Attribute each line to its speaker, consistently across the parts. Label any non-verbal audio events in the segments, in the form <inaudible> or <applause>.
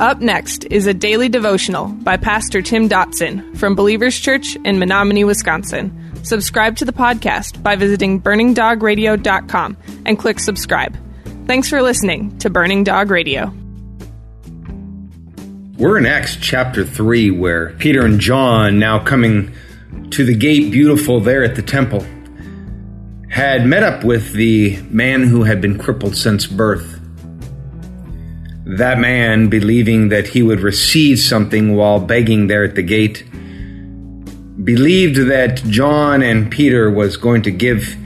Speaker 1: Up next is a daily devotional by Pastor Tim Dotson from Believers Church in Menominee, Wisconsin. Subscribe to the podcast by visiting burningdogradio.com and click subscribe. Thanks for listening to Burning Dog Radio.
Speaker 2: We're in Acts chapter 3, where Peter and John, now coming to the gate beautiful there at the temple, had met up with the man who had been crippled since birth that man, believing that he would receive something while begging there at the gate, believed that John and Peter was going to give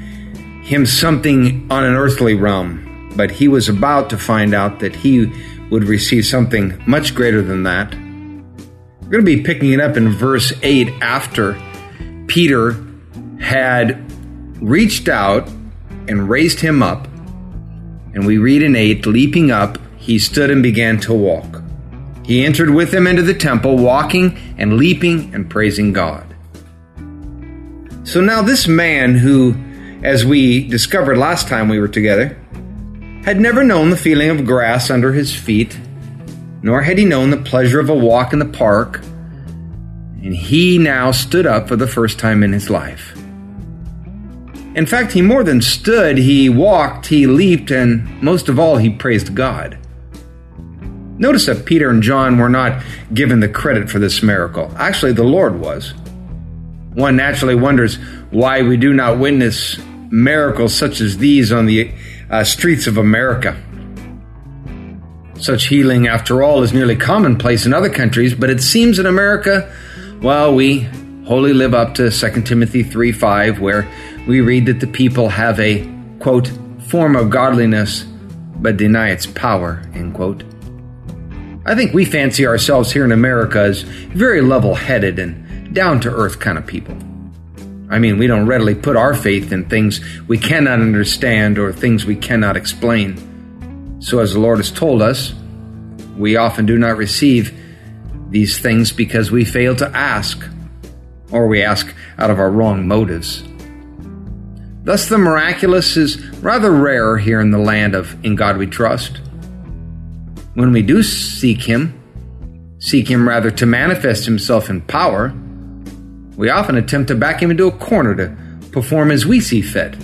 Speaker 2: him something on an earthly realm, but he was about to find out that he would receive something much greater than that. We're going to be picking it up in verse 8 after Peter had reached out and raised him up. And we read in 8, leaping up, he stood and began to walk. He entered with them into the temple, walking and leaping and praising God. So now, this man who, as we discovered last time we were together, had never known the feeling of grass under his feet, nor had he known the pleasure of a walk in the park, and he now stood up for the first time in his life. In fact, he more than stood, he walked, he leaped, and most of all, he praised God. Notice that Peter and John were not given the credit for this miracle. Actually, the Lord was. One naturally wonders why we do not witness miracles such as these on the uh, streets of America. Such healing, after all, is nearly commonplace in other countries, but it seems in America, well, we wholly live up to 2 Timothy 3 5, where we read that the people have a, quote, form of godliness, but deny its power, end quote. I think we fancy ourselves here in America as very level headed and down to earth kind of people. I mean, we don't readily put our faith in things we cannot understand or things we cannot explain. So, as the Lord has told us, we often do not receive these things because we fail to ask, or we ask out of our wrong motives. Thus, the miraculous is rather rare here in the land of In God We Trust. When we do seek Him, seek Him rather to manifest Himself in power, we often attempt to back Him into a corner to perform as we see fit.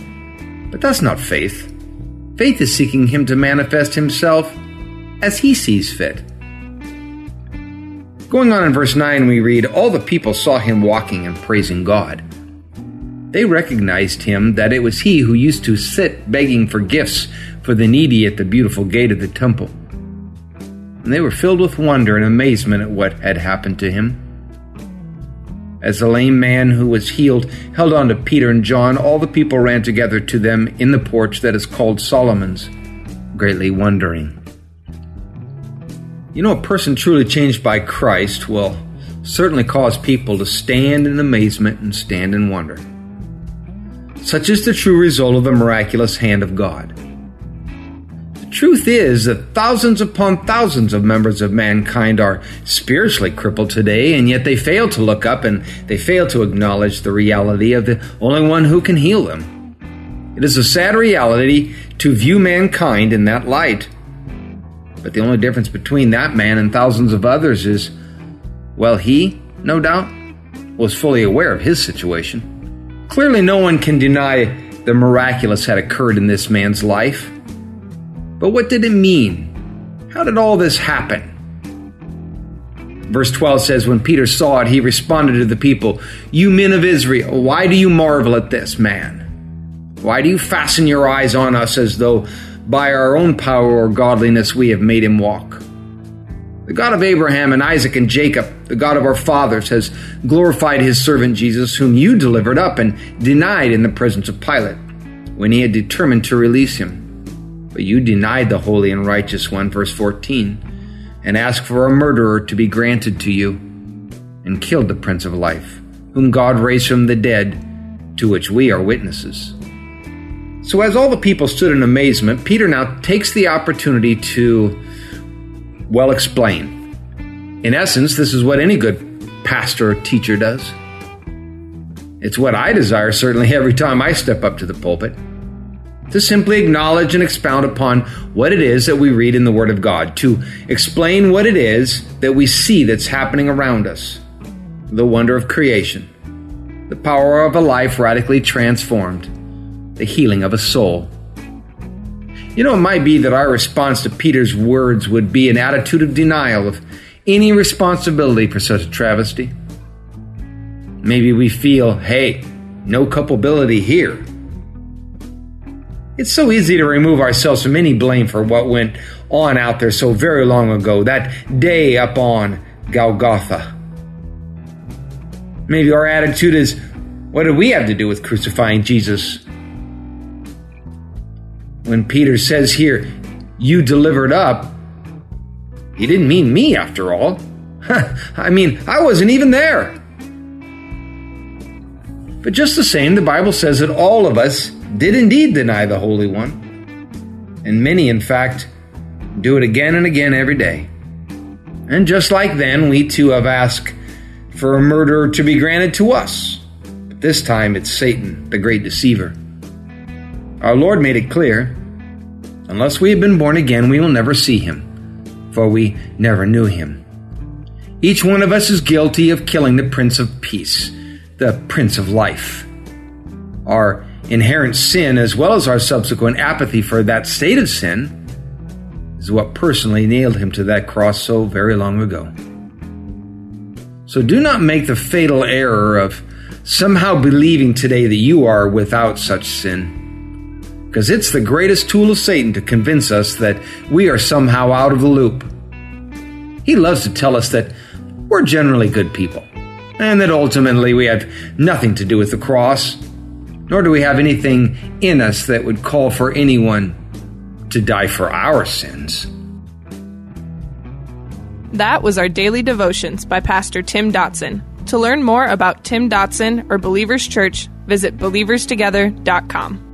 Speaker 2: But that's not faith. Faith is seeking Him to manifest Himself as He sees fit. Going on in verse 9, we read All the people saw him walking and praising God. They recognized him that it was he who used to sit begging for gifts for the needy at the beautiful gate of the temple and they were filled with wonder and amazement at what had happened to him. As the lame man who was healed held on to Peter and John, all the people ran together to them in the porch that is called Solomon's, greatly wondering. You know, a person truly changed by Christ will certainly cause people to stand in amazement and stand in wonder. Such is the true result of the miraculous hand of God. Truth is that thousands upon thousands of members of mankind are spiritually crippled today, and yet they fail to look up and they fail to acknowledge the reality of the only one who can heal them. It is a sad reality to view mankind in that light. But the only difference between that man and thousands of others is, well, he, no doubt, was fully aware of his situation. Clearly, no one can deny the miraculous had occurred in this man's life. But what did it mean? How did all this happen? Verse 12 says, When Peter saw it, he responded to the people, You men of Israel, why do you marvel at this man? Why do you fasten your eyes on us as though by our own power or godliness we have made him walk? The God of Abraham and Isaac and Jacob, the God of our fathers, has glorified his servant Jesus, whom you delivered up and denied in the presence of Pilate, when he had determined to release him. But you denied the holy and righteous one, verse 14, and asked for a murderer to be granted to you, and killed the Prince of Life, whom God raised from the dead, to which we are witnesses. So, as all the people stood in amazement, Peter now takes the opportunity to, well, explain. In essence, this is what any good pastor or teacher does. It's what I desire, certainly, every time I step up to the pulpit. To simply acknowledge and expound upon what it is that we read in the Word of God, to explain what it is that we see that's happening around us, the wonder of creation, the power of a life radically transformed, the healing of a soul. You know, it might be that our response to Peter's words would be an attitude of denial of any responsibility for such a travesty. Maybe we feel, hey, no culpability here. It's so easy to remove ourselves from any blame for what went on out there so very long ago, that day up on Golgotha. Maybe our attitude is, what did we have to do with crucifying Jesus? When Peter says here, you delivered up, he didn't mean me after all. <laughs> I mean, I wasn't even there. But just the same, the Bible says that all of us did indeed deny the Holy One. And many, in fact, do it again and again every day. And just like then, we too have asked for a murderer to be granted to us. But this time it's Satan, the great deceiver. Our Lord made it clear unless we have been born again, we will never see him, for we never knew him. Each one of us is guilty of killing the Prince of Peace, the Prince of Life. Our inherent sin, as well as our subsequent apathy for that state of sin, is what personally nailed him to that cross so very long ago. So do not make the fatal error of somehow believing today that you are without such sin. Because it's the greatest tool of Satan to convince us that we are somehow out of the loop. He loves to tell us that we're generally good people, and that ultimately we have nothing to do with the cross, nor do we have anything in us that would call for anyone to die for our sins.
Speaker 1: That was our daily devotions by Pastor Tim Dotson. To learn more about Tim Dotson or Believers Church, visit believerstogether.com.